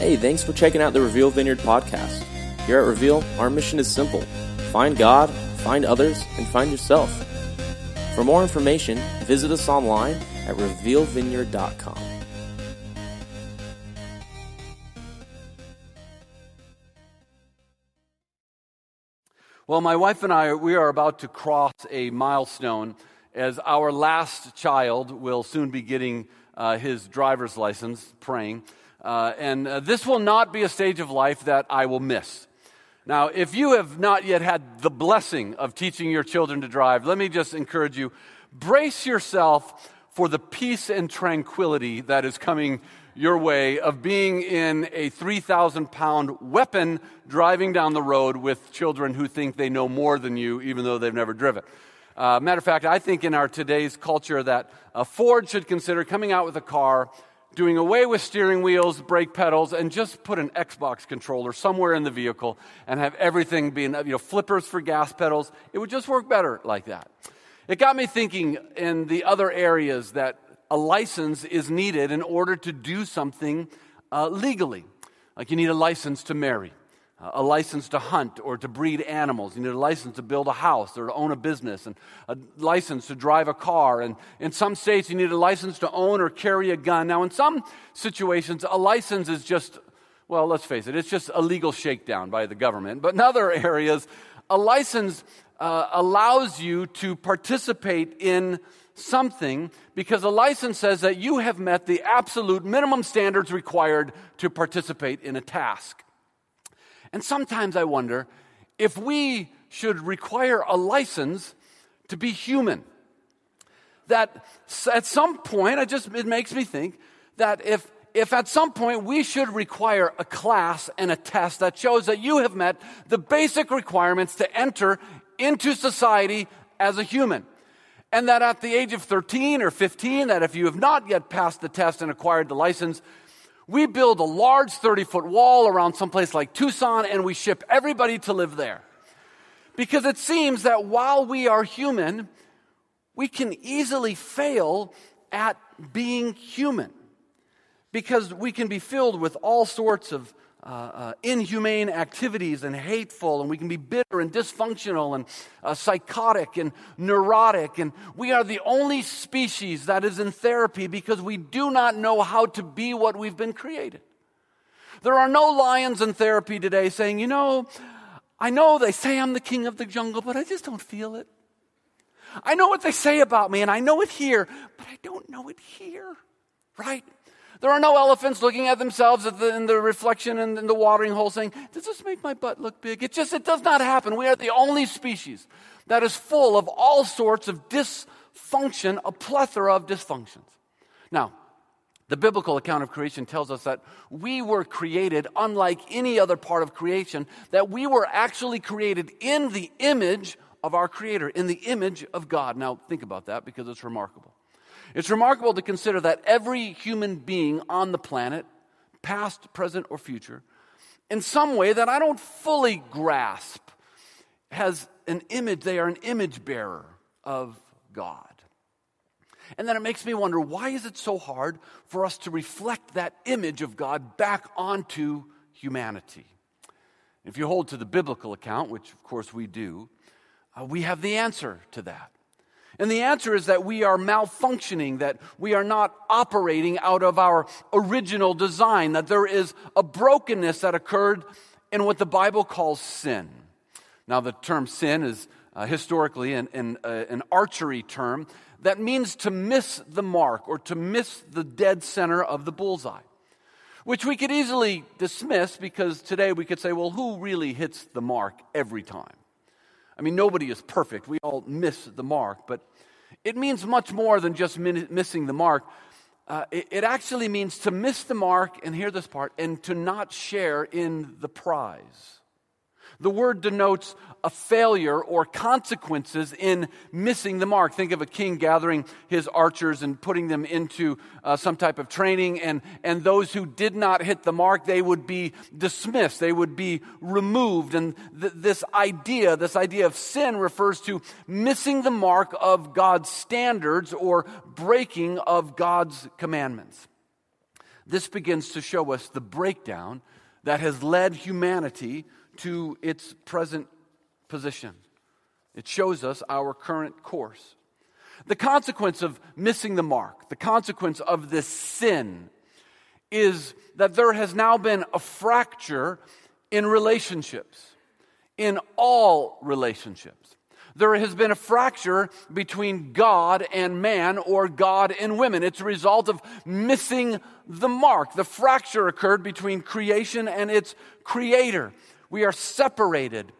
Hey, thanks for checking out the Reveal Vineyard podcast. Here at Reveal, our mission is simple find God, find others, and find yourself. For more information, visit us online at revealvineyard.com. Well, my wife and I, we are about to cross a milestone as our last child will soon be getting uh, his driver's license, praying. Uh, and uh, this will not be a stage of life that I will miss. Now, if you have not yet had the blessing of teaching your children to drive, let me just encourage you brace yourself for the peace and tranquility that is coming your way of being in a 3,000 pound weapon driving down the road with children who think they know more than you, even though they've never driven. Uh, matter of fact, I think in our today's culture that Ford should consider coming out with a car, doing away with steering wheels, brake pedals, and just put an Xbox controller somewhere in the vehicle and have everything being, you know, flippers for gas pedals. It would just work better like that. It got me thinking in the other areas that a license is needed in order to do something uh, legally. Like you need a license to marry, a license to hunt or to breed animals. You need a license to build a house or to own a business, and a license to drive a car. And in some states, you need a license to own or carry a gun. Now, in some situations, a license is just, well, let's face it, it's just a legal shakedown by the government. But in other areas, a license uh, allows you to participate in something because a license says that you have met the absolute minimum standards required to participate in a task. And sometimes I wonder if we should require a license to be human. That at some point, I just, it makes me think that if, if at some point we should require a class and a test that shows that you have met the basic requirements to enter into society as a human. And that at the age of 13 or 15, that if you have not yet passed the test and acquired the license, we build a large 30 foot wall around someplace like Tucson and we ship everybody to live there. Because it seems that while we are human, we can easily fail at being human. Because we can be filled with all sorts of uh, uh, inhumane activities and hateful, and we can be bitter and dysfunctional and uh, psychotic and neurotic. And we are the only species that is in therapy because we do not know how to be what we've been created. There are no lions in therapy today saying, you know, I know they say I'm the king of the jungle, but I just don't feel it. I know what they say about me, and I know it here, but I don't know it here, right? There are no elephants looking at themselves at the, in the reflection in, in the watering hole saying, Does this make my butt look big? It just, it does not happen. We are the only species that is full of all sorts of dysfunction, a plethora of dysfunctions. Now, the biblical account of creation tells us that we were created unlike any other part of creation, that we were actually created in the image of our Creator, in the image of God. Now, think about that because it's remarkable. It's remarkable to consider that every human being on the planet, past, present, or future, in some way that I don't fully grasp, has an image, they are an image bearer of God. And then it makes me wonder why is it so hard for us to reflect that image of God back onto humanity? If you hold to the biblical account, which of course we do, uh, we have the answer to that. And the answer is that we are malfunctioning, that we are not operating out of our original design, that there is a brokenness that occurred in what the Bible calls sin. Now, the term sin is uh, historically an, an, uh, an archery term that means to miss the mark or to miss the dead center of the bullseye, which we could easily dismiss because today we could say, well, who really hits the mark every time? I mean, nobody is perfect. We all miss the mark, but it means much more than just missing the mark. Uh, it, it actually means to miss the mark, and hear this part, and to not share in the prize. The word denotes a failure or consequences in missing the mark. Think of a king gathering his archers and putting them into uh, some type of training, and, and those who did not hit the mark, they would be dismissed, they would be removed. And th- this idea, this idea of sin, refers to missing the mark of God's standards or breaking of God's commandments. this begins to show us the breakdown that has led humanity to its present position. It shows us our current course. The consequence of missing the mark, the consequence of this sin, is that there has now been a fracture in relationships, in all relationships. There has been a fracture between God and man or God and women. It's a result of missing the mark. The fracture occurred between creation and its creator. We are separated.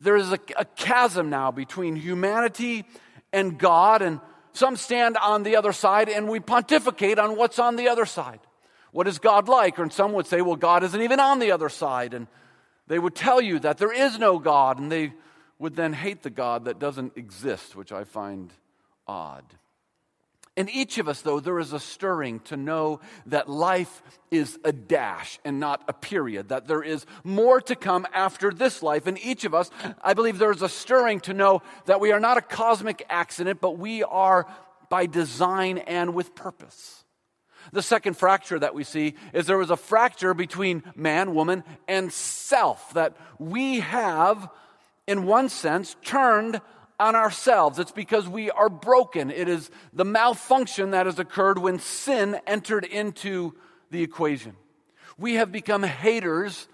There is a, a chasm now between humanity and God, and some stand on the other side and we pontificate on what's on the other side. What is God like? And some would say, well, God isn't even on the other side. And they would tell you that there is no God, and they would then hate the God that doesn't exist, which I find odd. In each of us, though, there is a stirring to know that life is a dash and not a period, that there is more to come after this life. In each of us, I believe there is a stirring to know that we are not a cosmic accident, but we are by design and with purpose. The second fracture that we see is there was a fracture between man, woman, and self, that we have, in one sense, turned on ourselves. It's because we are broken. It is the malfunction that has occurred when sin entered into the equation. We have become haters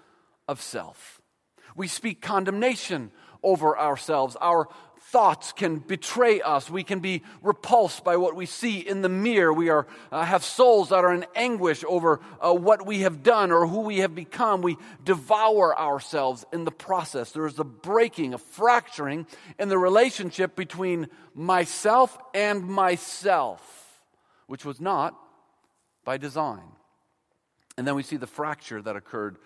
of self. We speak condemnation over ourselves. Our thoughts can betray us. We can be repulsed by what we see in the mirror. We are, uh, have souls that are in anguish over uh, what we have done or who we have become. We devour ourselves in the process. There is a breaking, a fracturing in the relationship between myself and myself, which was not by design. And then we see the fracture that occurred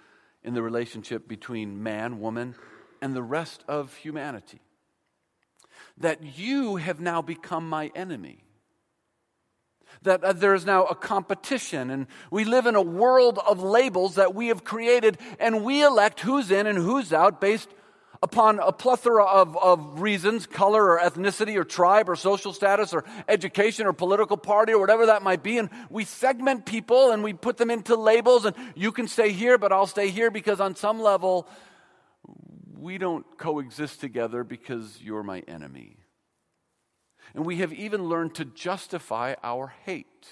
in the relationship between man, woman, and the rest of humanity that you have now become my enemy. That uh, there is now a competition, and we live in a world of labels that we have created, and we elect who's in and who's out based upon a plethora of, of reasons color or ethnicity or tribe or social status or education or political party or whatever that might be. And we segment people and we put them into labels, and you can stay here, but I'll stay here because on some level, we don't coexist together because you're my enemy. And we have even learned to justify our hate.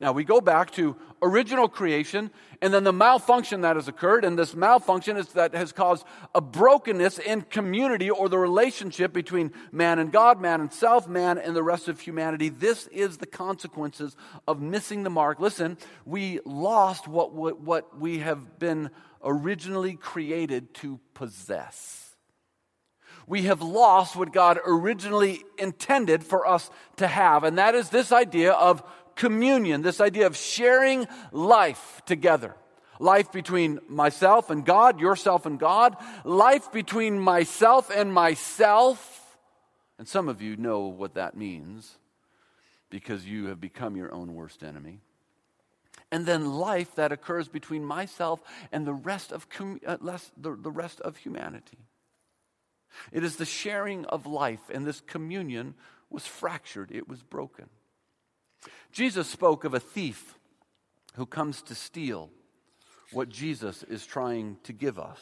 Now, we go back to original creation and then the malfunction that has occurred. And this malfunction is that has caused a brokenness in community or the relationship between man and God, man and self, man and the rest of humanity. This is the consequences of missing the mark. Listen, we lost what, what, what we have been originally created to possess. We have lost what God originally intended for us to have, and that is this idea of communion, this idea of sharing life together. Life between myself and God, yourself and God, life between myself and myself. And some of you know what that means because you have become your own worst enemy and then life that occurs between myself and the rest of, uh, less, the, the rest of humanity. It is the sharing of life, and this communion was fractured, it was broken. Jesus spoke of a thief who comes to steal what Jesus is trying to give us.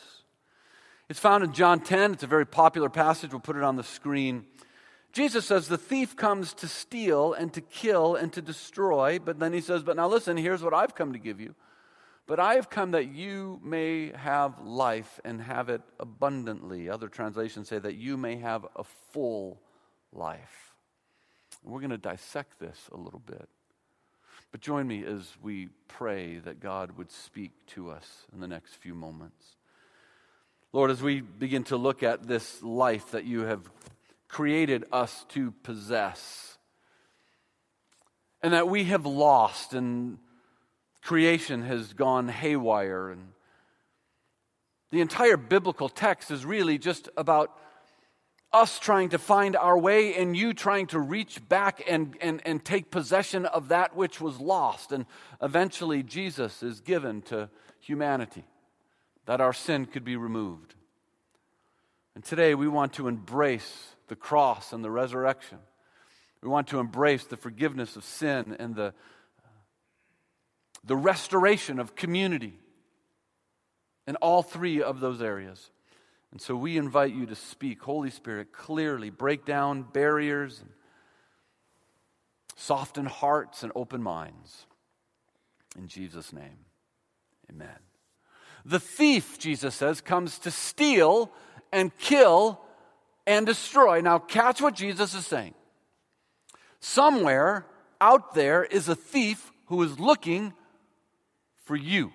It's found in John 10. It's a very popular passage. We'll put it on the screen. Jesus says the thief comes to steal and to kill and to destroy, but then he says, But now listen, here's what I've come to give you. But I have come that you may have life and have it abundantly. Other translations say that you may have a full life. We're going to dissect this a little bit. But join me as we pray that God would speak to us in the next few moments. Lord, as we begin to look at this life that you have created us to possess. And that we have lost, and creation has gone haywire. And the entire biblical text is really just about us trying to find our way and you trying to reach back and, and, and take possession of that which was lost. And eventually, Jesus is given to humanity that our sin could be removed. And today, we want to embrace the cross and the resurrection. We want to embrace the forgiveness of sin and the the restoration of community in all three of those areas. And so we invite you to speak, Holy Spirit, clearly, break down barriers, and soften hearts and open minds. In Jesus' name, amen. The thief, Jesus says, comes to steal and kill and destroy. Now, catch what Jesus is saying. Somewhere out there is a thief who is looking for you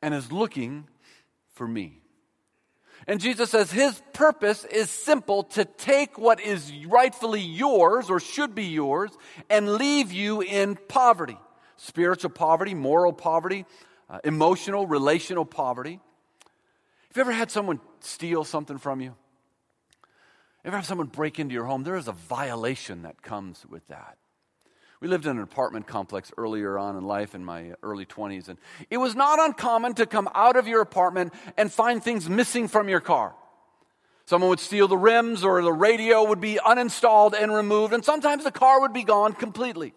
and is looking for me. And Jesus says his purpose is simple to take what is rightfully yours or should be yours and leave you in poverty spiritual poverty, moral poverty, uh, emotional, relational poverty. Have you ever had someone steal something from you? Ever have someone break into your home? There is a violation that comes with that. We lived in an apartment complex earlier on in life in my early 20s, and it was not uncommon to come out of your apartment and find things missing from your car. Someone would steal the rims, or the radio would be uninstalled and removed, and sometimes the car would be gone completely.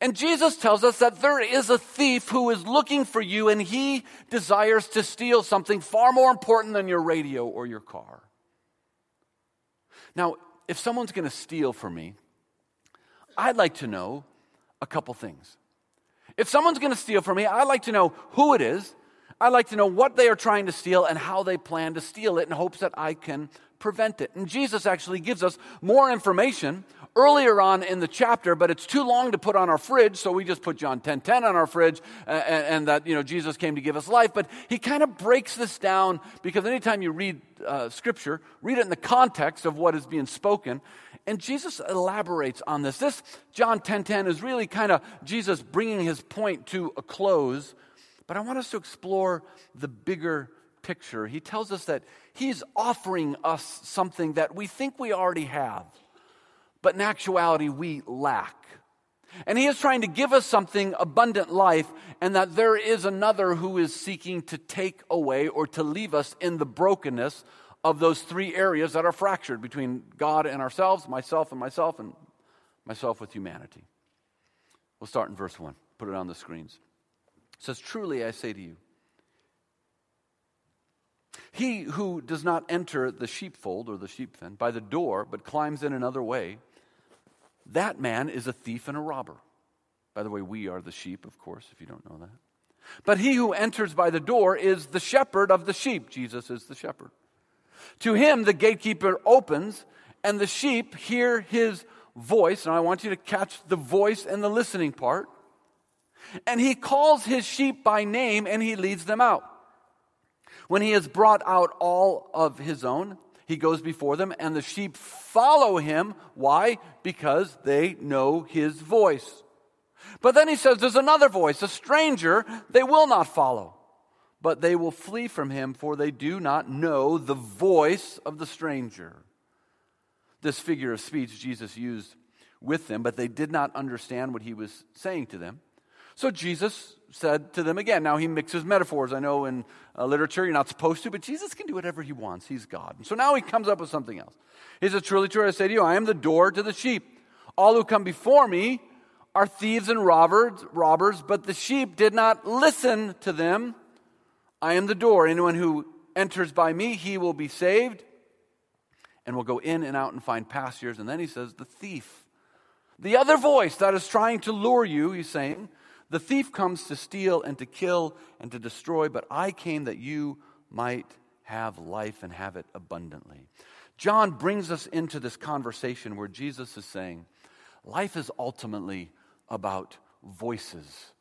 And Jesus tells us that there is a thief who is looking for you, and he desires to steal something far more important than your radio or your car. Now, if someone's going to steal from me, I'd like to know a couple things. If someone's going to steal from me, I'd like to know who it is. I'd like to know what they are trying to steal and how they plan to steal it in hopes that I can prevent it. And Jesus actually gives us more information earlier on in the chapter, but it's too long to put on our fridge, so we just put John 10 10 on our fridge and, and, that, you know, Jesus came to give us life. But he kind of breaks this down because anytime you read uh, scripture, read it in the context of what is being spoken. And Jesus elaborates on this. This John 10 10 is really kind of Jesus bringing his point to a close. But I want us to explore the bigger picture. He tells us that he's offering us something that we think we already have but in actuality, we lack. And he is trying to give us something abundant life, and that there is another who is seeking to take away or to leave us in the brokenness of those three areas that are fractured between God and ourselves, myself and myself, and myself with humanity. We'll start in verse 1. Put it on the screens. It says, Truly I say to you, he who does not enter the sheepfold or the sheep pen by the door, but climbs in another way, that man is a thief and a robber. By the way, we are the sheep, of course, if you don't know that. But he who enters by the door is the shepherd of the sheep. Jesus is the shepherd. To him, the gatekeeper opens, and the sheep hear his voice. And I want you to catch the voice and the listening part. And he calls his sheep by name and he leads them out. When he has brought out all of his own, he goes before them, and the sheep follow him. Why? Because they know his voice. But then he says there's another voice, a stranger, they will not follow, but they will flee from him, for they do not know the voice of the stranger. This figure of speech Jesus used with them, but they did not understand what he was saying to them. So Jesus said to them again. Now he mixes metaphors. I know in uh, literature you're not supposed to, but Jesus can do whatever he wants. He's God. So now he comes up with something else. He says, Truly, truly, I say to you, I am the door to the sheep. All who come before me are thieves and robbers, robbers, but the sheep did not listen to them. I am the door. Anyone who enters by me, he will be saved and will go in and out and find pastures. And then he says, The thief. The other voice that is trying to lure you, he's saying, the thief comes to steal and to kill and to destroy, but I came that you might have life and have it abundantly. John brings us into this conversation where Jesus is saying, life is ultimately about voices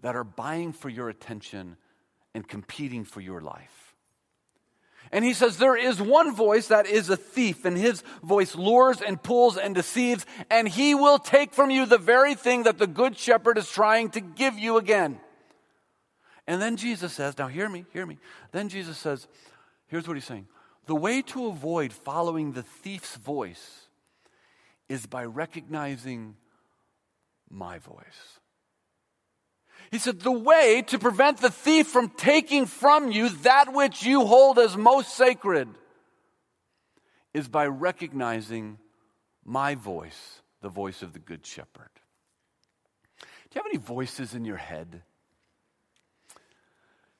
that are buying for your attention and competing for your life. And he says, There is one voice that is a thief, and his voice lures and pulls and deceives, and he will take from you the very thing that the good shepherd is trying to give you again. And then Jesus says, Now hear me, hear me. Then Jesus says, Here's what he's saying The way to avoid following the thief's voice is by recognizing my voice. He said, The way to prevent the thief from taking from you that which you hold as most sacred is by recognizing my voice, the voice of the Good Shepherd. Do you have any voices in your head?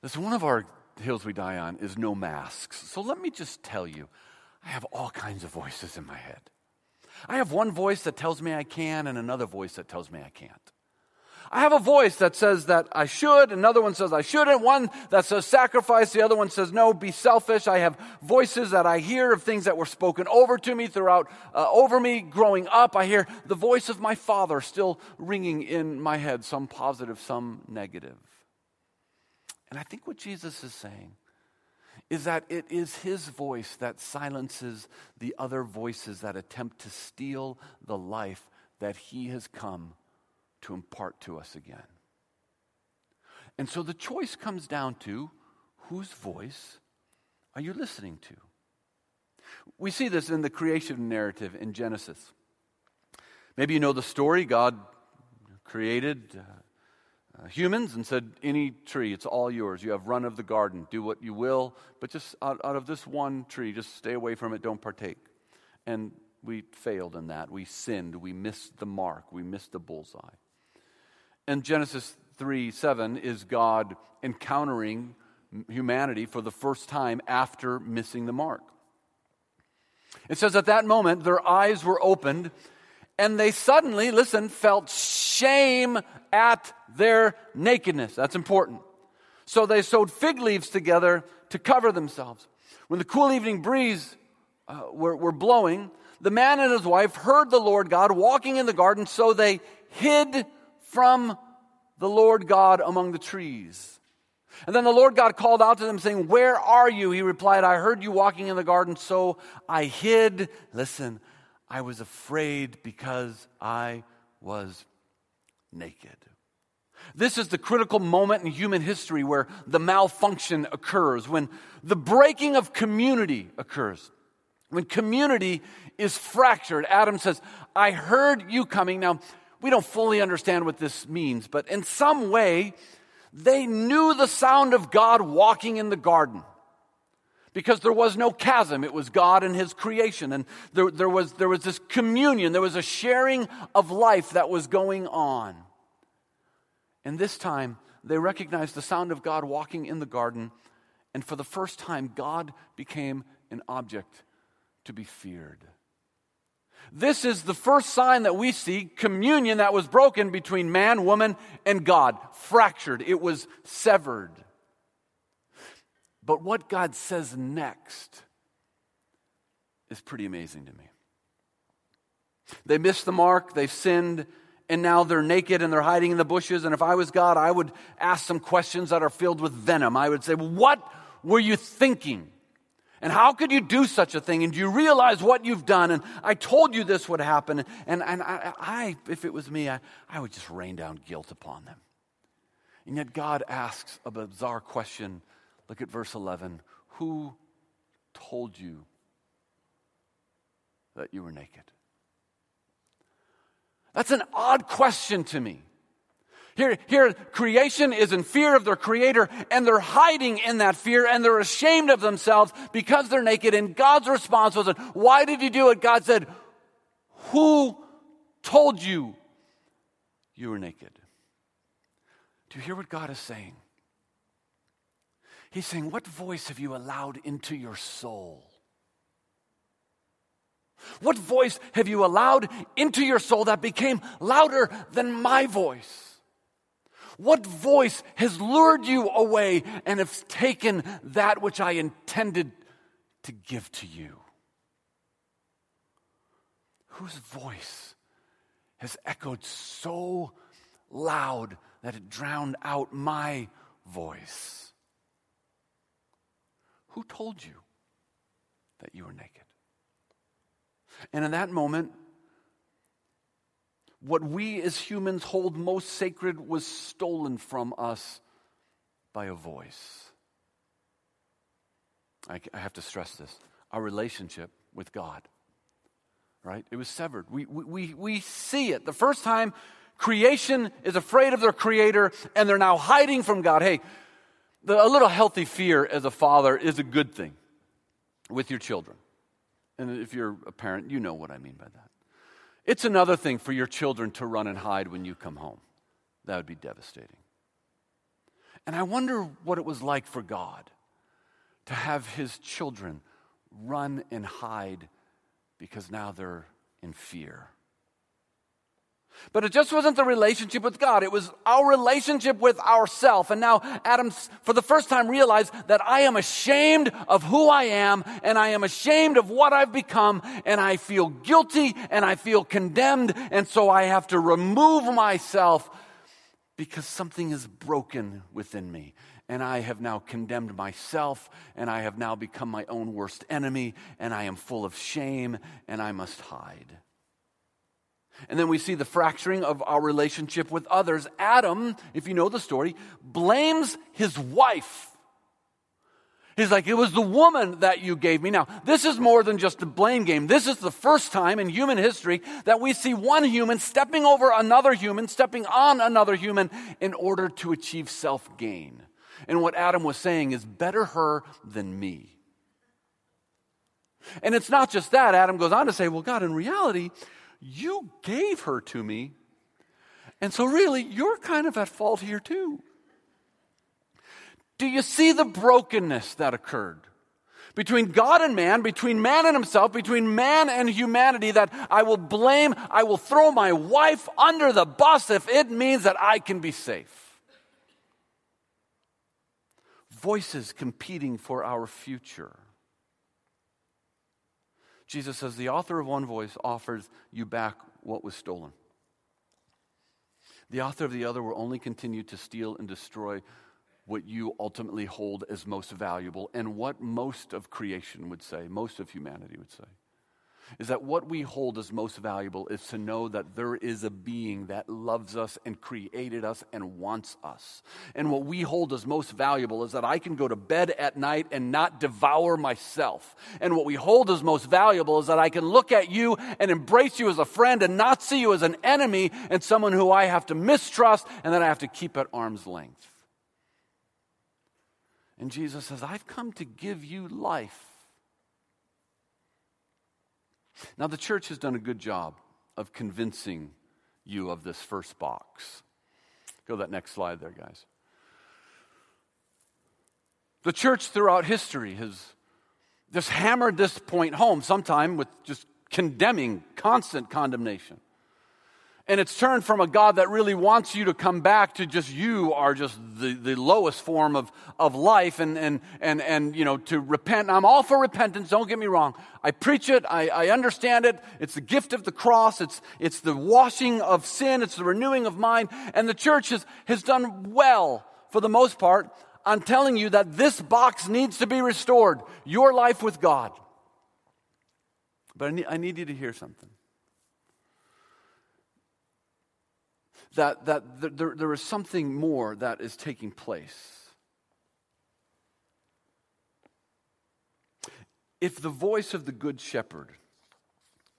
This one of our hills we die on is no masks. So let me just tell you, I have all kinds of voices in my head. I have one voice that tells me I can and another voice that tells me I can't. I have a voice that says that I should, another one says I shouldn't, one that says sacrifice, the other one says no, be selfish. I have voices that I hear of things that were spoken over to me throughout, uh, over me growing up. I hear the voice of my father still ringing in my head, some positive, some negative. And I think what Jesus is saying is that it is his voice that silences the other voices that attempt to steal the life that he has come to impart to us again. And so the choice comes down to whose voice are you listening to? We see this in the creation narrative in Genesis. Maybe you know the story. God created uh, uh, humans and said, Any tree, it's all yours. You have run of the garden. Do what you will, but just out, out of this one tree, just stay away from it. Don't partake. And we failed in that. We sinned. We missed the mark. We missed the bullseye. And Genesis 3 7 is God encountering humanity for the first time after missing the mark. It says at that moment their eyes were opened and they suddenly, listen, felt shame at their nakedness. That's important. So they sewed fig leaves together to cover themselves. When the cool evening breeze uh, were, were blowing, the man and his wife heard the Lord God walking in the garden, so they hid from the Lord God among the trees. And then the Lord God called out to them, saying, Where are you? He replied, I heard you walking in the garden, so I hid. Listen, I was afraid because I was naked. This is the critical moment in human history where the malfunction occurs, when the breaking of community occurs. When community is fractured, Adam says, I heard you coming. Now, we don't fully understand what this means, but in some way, they knew the sound of God walking in the garden because there was no chasm. It was God and His creation. And there, there, was, there was this communion, there was a sharing of life that was going on. And this time, they recognized the sound of God walking in the garden. And for the first time, God became an object to be feared. This is the first sign that we see communion that was broken between man, woman, and God. Fractured. It was severed. But what God says next is pretty amazing to me. They missed the mark, they've sinned, and now they're naked and they're hiding in the bushes. And if I was God, I would ask some questions that are filled with venom. I would say, What were you thinking? And how could you do such a thing? And do you realize what you've done? And I told you this would happen. And, and I, I if it was me, I, I would just rain down guilt upon them. And yet God asks a bizarre question. Look at verse 11. Who told you that you were naked? That's an odd question to me. Here, here, creation is in fear of their creator and they're hiding in that fear and they're ashamed of themselves because they're naked. And God's response was, Why did you do it? God said, Who told you you were naked? Do you hear what God is saying? He's saying, What voice have you allowed into your soul? What voice have you allowed into your soul that became louder than my voice? What voice has lured you away and has taken that which I intended to give to you? Whose voice has echoed so loud that it drowned out my voice? Who told you that you were naked? And in that moment, what we as humans hold most sacred was stolen from us by a voice. I, I, have to stress this our relationship with God, right? It was severed. We, we, we see it. The first time creation is afraid of their creator and they're now hiding from God. Hey, the, a little healthy fear as a father is a good thing with your children. And if you're a parent, you know what I mean by that. It's another thing for your children to run and hide when you come home. That would be devastating. And I wonder what it was like for God to have his children run and hide because now they're in fear. But it just wasn't the relationship with God. It was our relationship with ourself. And now Adam, for the first time, realized that I am ashamed of who I am and I am ashamed of what I've become and I feel guilty and I feel condemned. And so I have to remove myself because something is broken within me. And I have now condemned myself and I have now become my own worst enemy and I am full of shame and I must hide. And then we see the fracturing of our relationship with others. Adam, if you know the story, blames his wife. He's like, it was the woman that you gave me. Now, this is more than just a blame game. This is the first time in human history that we see one human stepping over another human, stepping on another human in order to achieve self gain. And what Adam was saying is, better her than me. And it's not just that. Adam goes on to say, well, God, in reality, you gave her to me. And so, really, you're kind of at fault here, too. Do you see the brokenness that occurred? Between God and man, between man and himself, between man and humanity, that I will blame, I will throw my wife under the bus if it means that I can be safe. Voices competing for our future. Jesus says, The author of one voice offers you back what was stolen. The author of the other will only continue to steal and destroy what you ultimately hold as most valuable and what most of creation would say, most of humanity would say is that what we hold as most valuable is to know that there is a being that loves us and created us and wants us. And what we hold as most valuable is that I can go to bed at night and not devour myself. And what we hold as most valuable is that I can look at you and embrace you as a friend and not see you as an enemy and someone who I have to mistrust and that I have to keep at arm's length. And Jesus says, I've come to give you life now, the church has done a good job of convincing you of this first box. Go to that next slide there, guys. The church throughout history has just hammered this point home, sometime with just condemning, constant condemnation. And it's turned from a God that really wants you to come back to just you are just the, the lowest form of, of life and, and, and, and, you know, to repent. I'm all for repentance, don't get me wrong. I preach it, I, I understand it. It's the gift of the cross, it's, it's the washing of sin, it's the renewing of mind. And the church has, has done well, for the most part, on telling you that this box needs to be restored your life with God. But I need, I need you to hear something. That, that there, there is something more that is taking place. If the voice of the Good Shepherd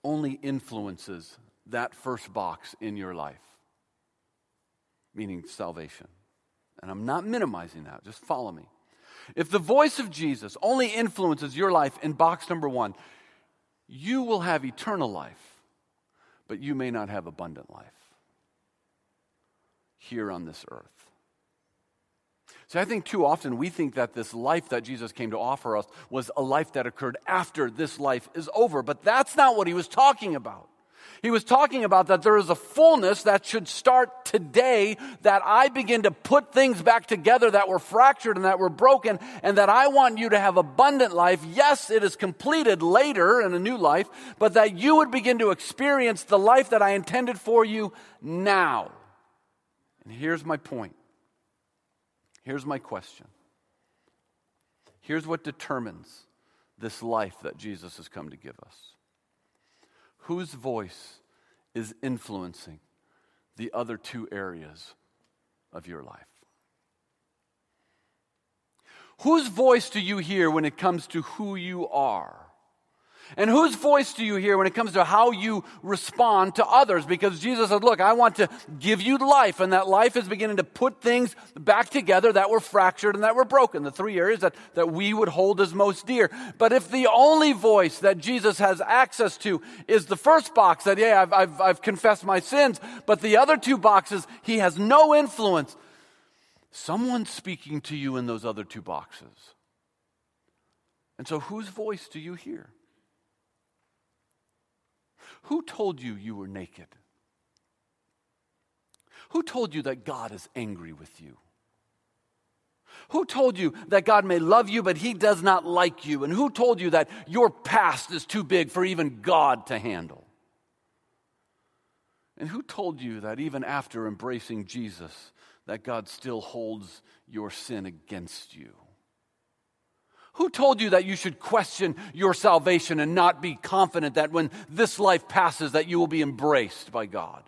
only influences that first box in your life, meaning salvation, and I'm not minimizing that, just follow me. If the voice of Jesus only influences your life in box number one, you will have eternal life, but you may not have abundant life here on this earth. See, I think too often we think that this life that Jesus came to offer us was a life that occurred after this life is over, but that's not what he was talking about. He was talking about that there is a fullness that should start today, that I begin to put things back together that were fractured and that were broken, and that I want you to have abundant life. Yes, it is completed later in a new life, but that you would begin to experience the life that I intended for you now. And here's my point. Here's my question. Here's what determines this life that Jesus has come to give us. Whose voice is influencing the other two areas of your life? Whose voice do you hear when it comes to who you are? And whose voice do you hear when it comes to how you respond to others? Because Jesus said, Look, I want to give you life, and that life is beginning to put things back together that were fractured and that were broken, the three areas that, that we would hold as most dear. But if the only voice that Jesus has access to is the first box, that, yeah, I've, I've, I've confessed my sins, but the other two boxes, he has no influence, someone's speaking to you in those other two boxes. And so, whose voice do you hear? Who told you you were naked? Who told you that God is angry with you? Who told you that God may love you, but He does not like you? And who told you that your past is too big for even God to handle? And who told you that even after embracing Jesus, that God still holds your sin against you? Who told you that you should question your salvation and not be confident that when this life passes that you will be embraced by God?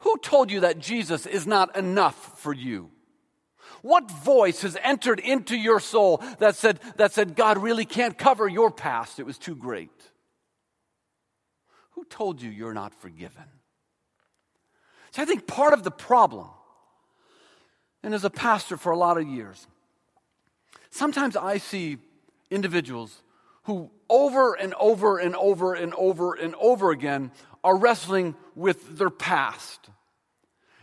Who told you that Jesus is not enough for you? What voice has entered into your soul that said, that said God really can't cover your past? It was too great. Who told you you're not forgiven? See, I think part of the problem, and as a pastor for a lot of years, Sometimes I see individuals who over and over and over and over and over again are wrestling with their past.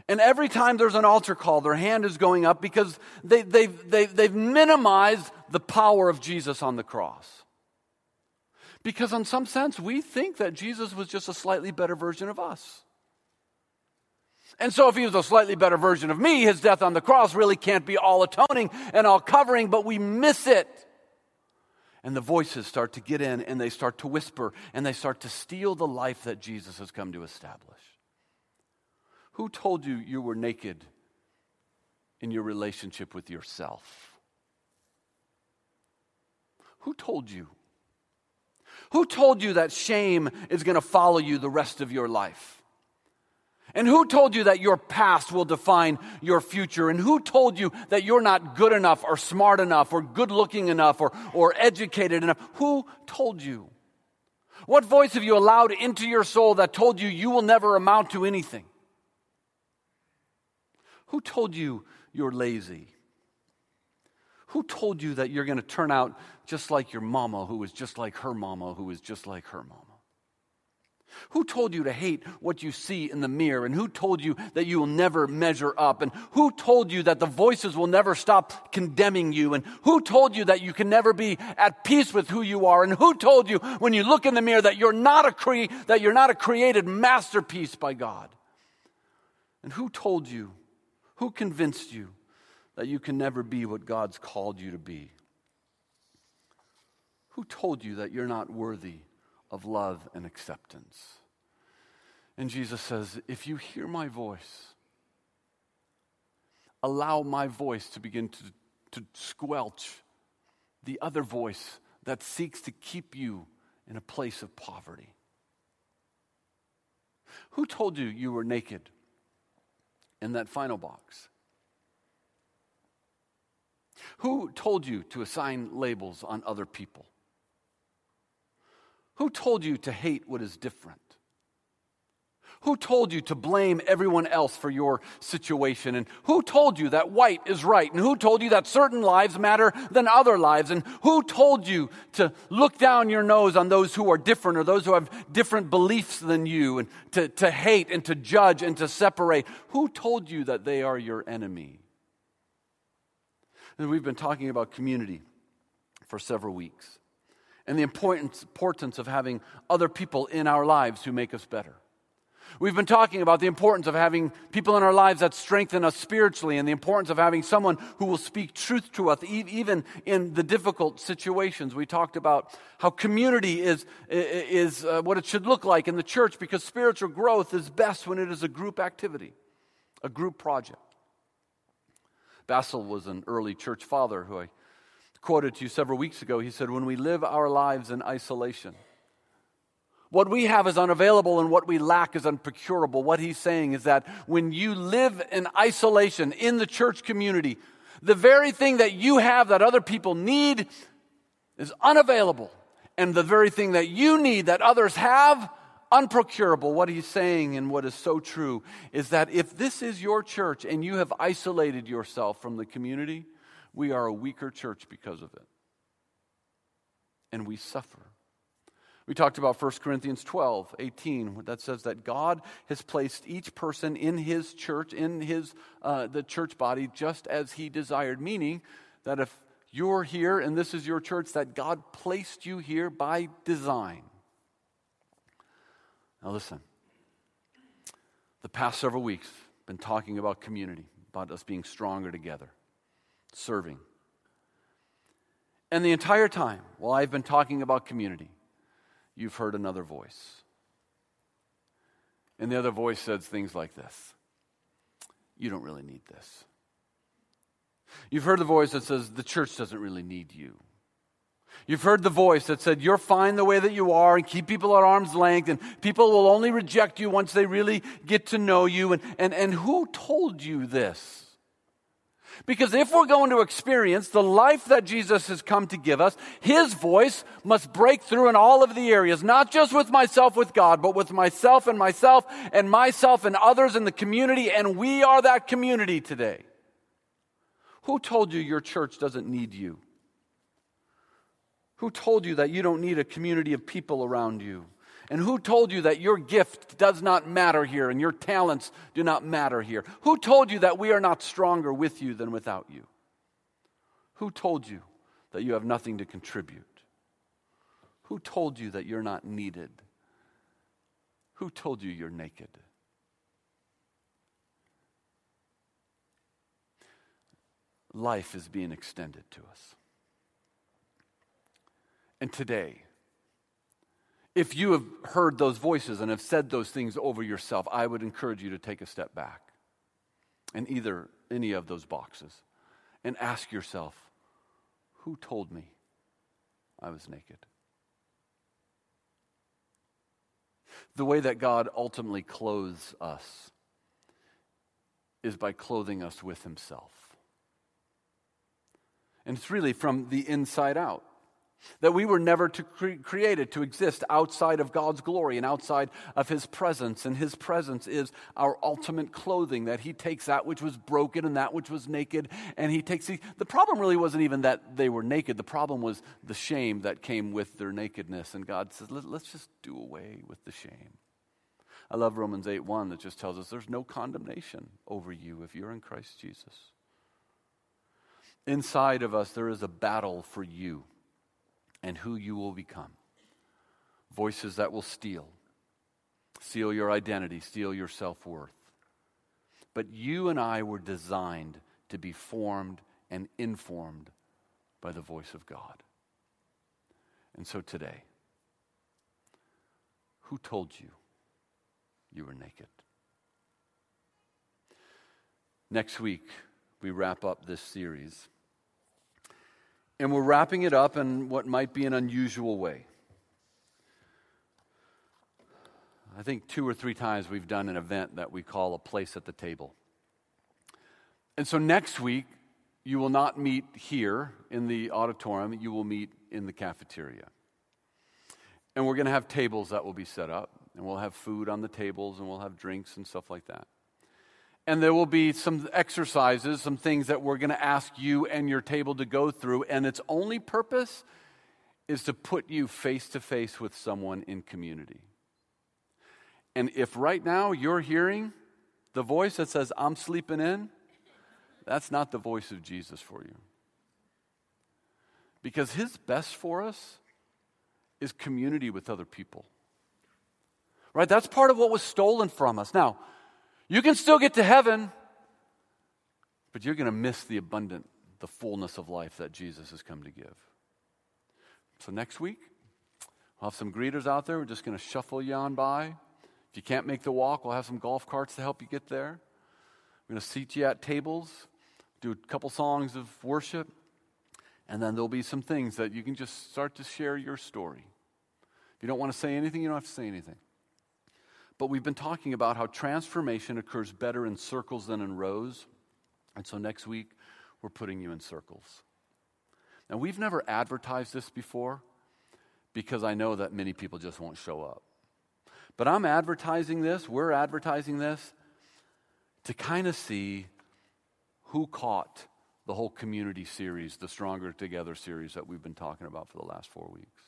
And every time there's an altar call, their hand is going up because they, they've, they've, they've minimized the power of Jesus on the cross. Because, in some sense, we think that Jesus was just a slightly better version of us. And so, if he was a slightly better version of me, his death on the cross really can't be all atoning and all covering, but we miss it. And the voices start to get in and they start to whisper and they start to steal the life that Jesus has come to establish. Who told you you were naked in your relationship with yourself? Who told you? Who told you that shame is going to follow you the rest of your life? And who told you that your past will define your future? And who told you that you're not good enough or smart enough or good looking enough or, or educated enough? Who told you? What voice have you allowed into your soul that told you you will never amount to anything? Who told you you're lazy? Who told you that you're going to turn out just like your mama, who was just like her mama, who was just like her mama? Who told you to hate what you see in the mirror? And who told you that you will never measure up? And who told you that the voices will never stop condemning you? And who told you that you can never be at peace with who you are? And who told you when you look in the mirror that you're not a cre- that you're not a created masterpiece by God? And who told you? Who convinced you that you can never be what God's called you to be? Who told you that you're not worthy of love and acceptance. And Jesus says, If you hear my voice, allow my voice to begin to, to squelch the other voice that seeks to keep you in a place of poverty. Who told you you were naked in that final box? Who told you to assign labels on other people? Who told you to hate what is different? Who told you to blame everyone else for your situation? And who told you that white is right? And who told you that certain lives matter than other lives? And who told you to look down your nose on those who are different or those who have different beliefs than you and to, to hate and to judge and to separate? Who told you that they are your enemy? And we've been talking about community for several weeks and the importance, of having other people in our lives who make us better. We've been talking about the importance of having people in our lives that strengthen us spiritually and the importance of having someone who will speak truth to us even in the difficult situations. We talked about how community is, is uh, what it should look like in the church because spiritual growth is best when it is a group activity, a group project. Basil was an early church father who I quoted to you several weeks ago. He said, When we live our lives in isolation, what we have is unavailable and what we lack is unprocurable. What he's saying is that when you live in isolation in the church community, the very thing that you have that other people need is unavailable and the very thing that you need that others have, unprocurable. What he's saying and what is so true is that if this is your church and you have isolated yourself from the community, we are a weaker church because of it. And we suffer. We talked about 1 Corinthians 12, 18, that says that God has placed each person in his church, in his, uh, the church body, just as he desired, meaning that if you're here and this is your church, that God placed you here by design. Now, listen. The past several weeks, been talking about community, about us being stronger together, serving. And the entire time, while I've been talking about community, you've heard another voice. And the other voice says things like this You don't really need this. You've heard the voice that says, The church doesn't really need you. You've heard the voice that said, You're fine the way that you are and keep people at arm's length, and people will only reject you once they really get to know you. And, and, and who told you this? Because if we're going to experience the life that Jesus has come to give us, His voice must break through in all of the areas, not just with myself, with God, but with myself and myself and myself and others in the community. And we are that community today. Who told you your church doesn't need you? Who told you that you don't need a community of people around you? And who told you that your gift does not matter here and your talents do not matter here? Who told you that we are not stronger with you than without you? Who told you that you have nothing to contribute? Who told you that you're not needed? Who told you you're naked? life is being extended to us. And today, if you have heard those voices and have said those things over yourself, I would encourage you to take a step back in either any of those boxes and ask yourself, who told me I was naked? The way that God ultimately clothes us is by clothing us with Himself. And it's really from the inside out. That we were never to cre- created to exist outside of God's glory and outside of His presence. And His presence is our ultimate clothing, that He takes that which was broken and that which was naked, and He takes the, the problem really wasn't even that they were naked. The problem was the shame that came with their nakedness. And God says, Let, let's just do away with the shame. I love Romans 8 1 that just tells us there's no condemnation over you if you're in Christ Jesus. Inside of us, there is a battle for you and who you will become. Voices that will steal, steal your identity, steal your self worth. But you and I were designed to be formed and informed by the voice of God. And so today, who told you you were naked? Next week, we wrap up this series. And we're wrapping it up in what might be an unusual way. I think two or three times we've done an event that we call a place at the table. And so next week, you will not meet here in the auditorium, you will meet in the cafeteria. And we're going to have tables that will be set up, and we'll have food on the tables, and we'll have drinks and stuff like that. And there will be some exercises, some things that we're going to ask you and your table to go through. And its only purpose is to put you face to face with someone in community. And if right now you're hearing the voice that says, I'm sleeping in, that's not the voice of Jesus for you. Because his best for us is community with other people. Right? That's part of what was stolen from us. Now, you can still get to heaven, but you're going to miss the abundant, the fullness of life that Jesus has come to give. So next week, we'll have some greeters out there. We're just going to shuffle you on by. If you can't make the walk, we'll have some golf carts to help you get there. We're going to seat you at tables, do a couple songs of worship, and then there'll be some things that you can just start to share your story. If you don't want to say anything, you don't have to say anything. But we've been talking about how transformation occurs better in circles than in rows. And so next week, we're putting you in circles. Now, we've never advertised this before, because I know that many people just won't show up. But I'm advertising this, we're advertising this to kind of see who caught the whole community series, the Stronger Together series that we've been talking about for the last four weeks.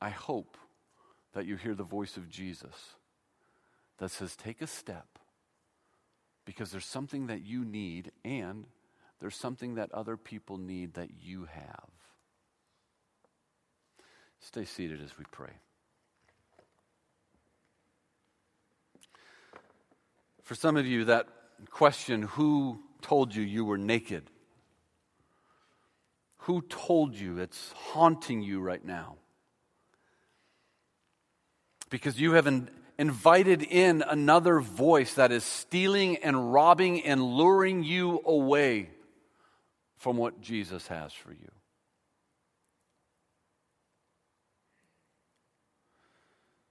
I hope that you hear the voice of Jesus that says, take a step because there's something that you need and there's something that other people need that you have. Stay seated as we pray. For some of you, that question, who told you you were naked? Who told you it's haunting you right now? Because you have in, invited in another voice that is stealing and robbing and luring you away from what Jesus has for you.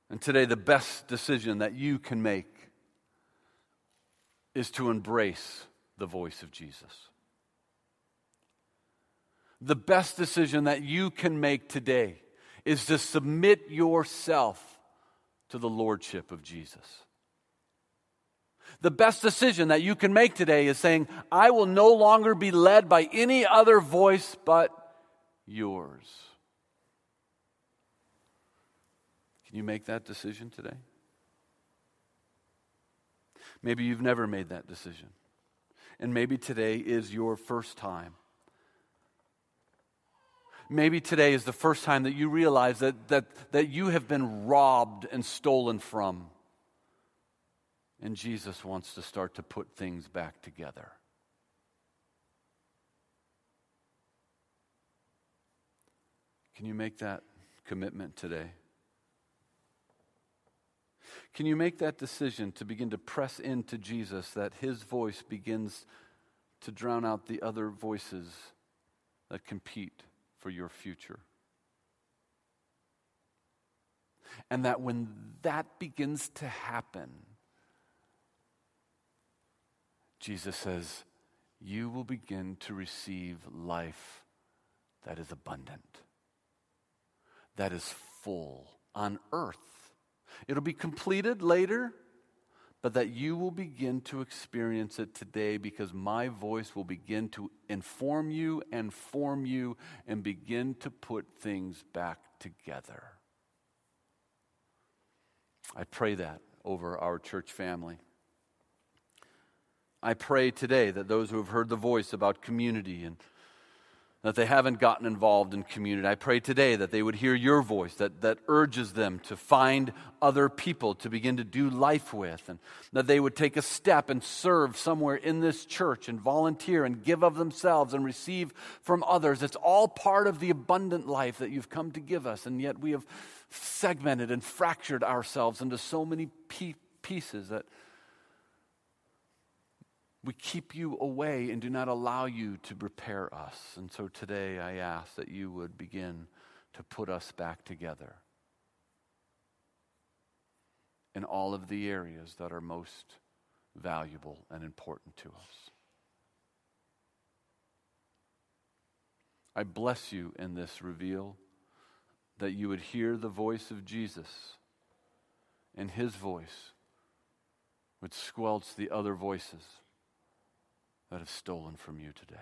And today, the best decision that you can make is to embrace the voice of Jesus. The best decision that you can make today is to submit yourself to the lordship of Jesus. The best decision that you can make today is saying, I will no longer be led by any other voice but yours. Can you make that decision today? Maybe you've never made that decision. And maybe today is your first time. Maybe today is the first time that you realize that, that, that you have been robbed and stolen from. And Jesus wants to start to put things back together. Can you make that commitment today? Can you make that decision to begin to press into Jesus that his voice begins to drown out the other voices that compete for your future? And that when that begins to happen, Jesus says, you will begin to receive life that is abundant, that is full on earth It'll be completed later, but that you will begin to experience it today because my voice will begin to inform you and form you and begin to put things back together. I pray that over our church family. I pray today that those who have heard the voice about community and that they haven't gotten involved in community. I pray today that they would hear your voice that, that urges them to find other people to begin to do life with, and that they would take a step and serve somewhere in this church and volunteer and give of themselves and receive from others. It's all part of the abundant life that you've come to give us, and yet we have segmented and fractured ourselves into so many pieces that we keep you away and do not allow you to repair us. And so today I ask that you would begin to put us back together in all of the areas that are most valuable and important to us. I bless you in this reveal that you would hear the voice of Jesus, and his voice would squelch the other voices that have stolen from you today.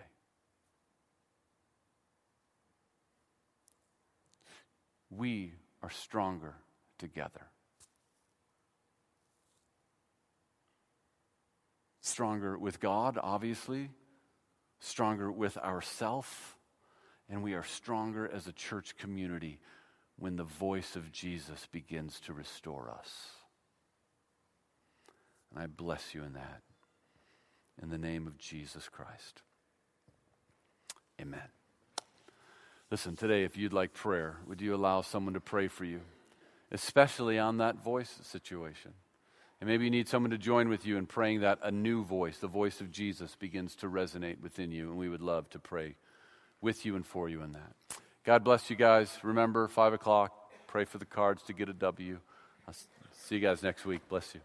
We are stronger together. Stronger with God, obviously, stronger with ourself, and we are stronger as a church community when the voice of Jesus begins to restore us. And I bless you in that in the name of Jesus Christ. Amen. Listen, today, if you'd like prayer, would you allow someone to pray for you, especially on that voice situation? And maybe you need someone to join with you in praying that a new voice, the voice of Jesus, begins to resonate within you. And we would love to pray with you and for you in that. God bless you guys. Remember, 5 o'clock, pray for the cards to get a W. I'll see you guys next week. Bless you.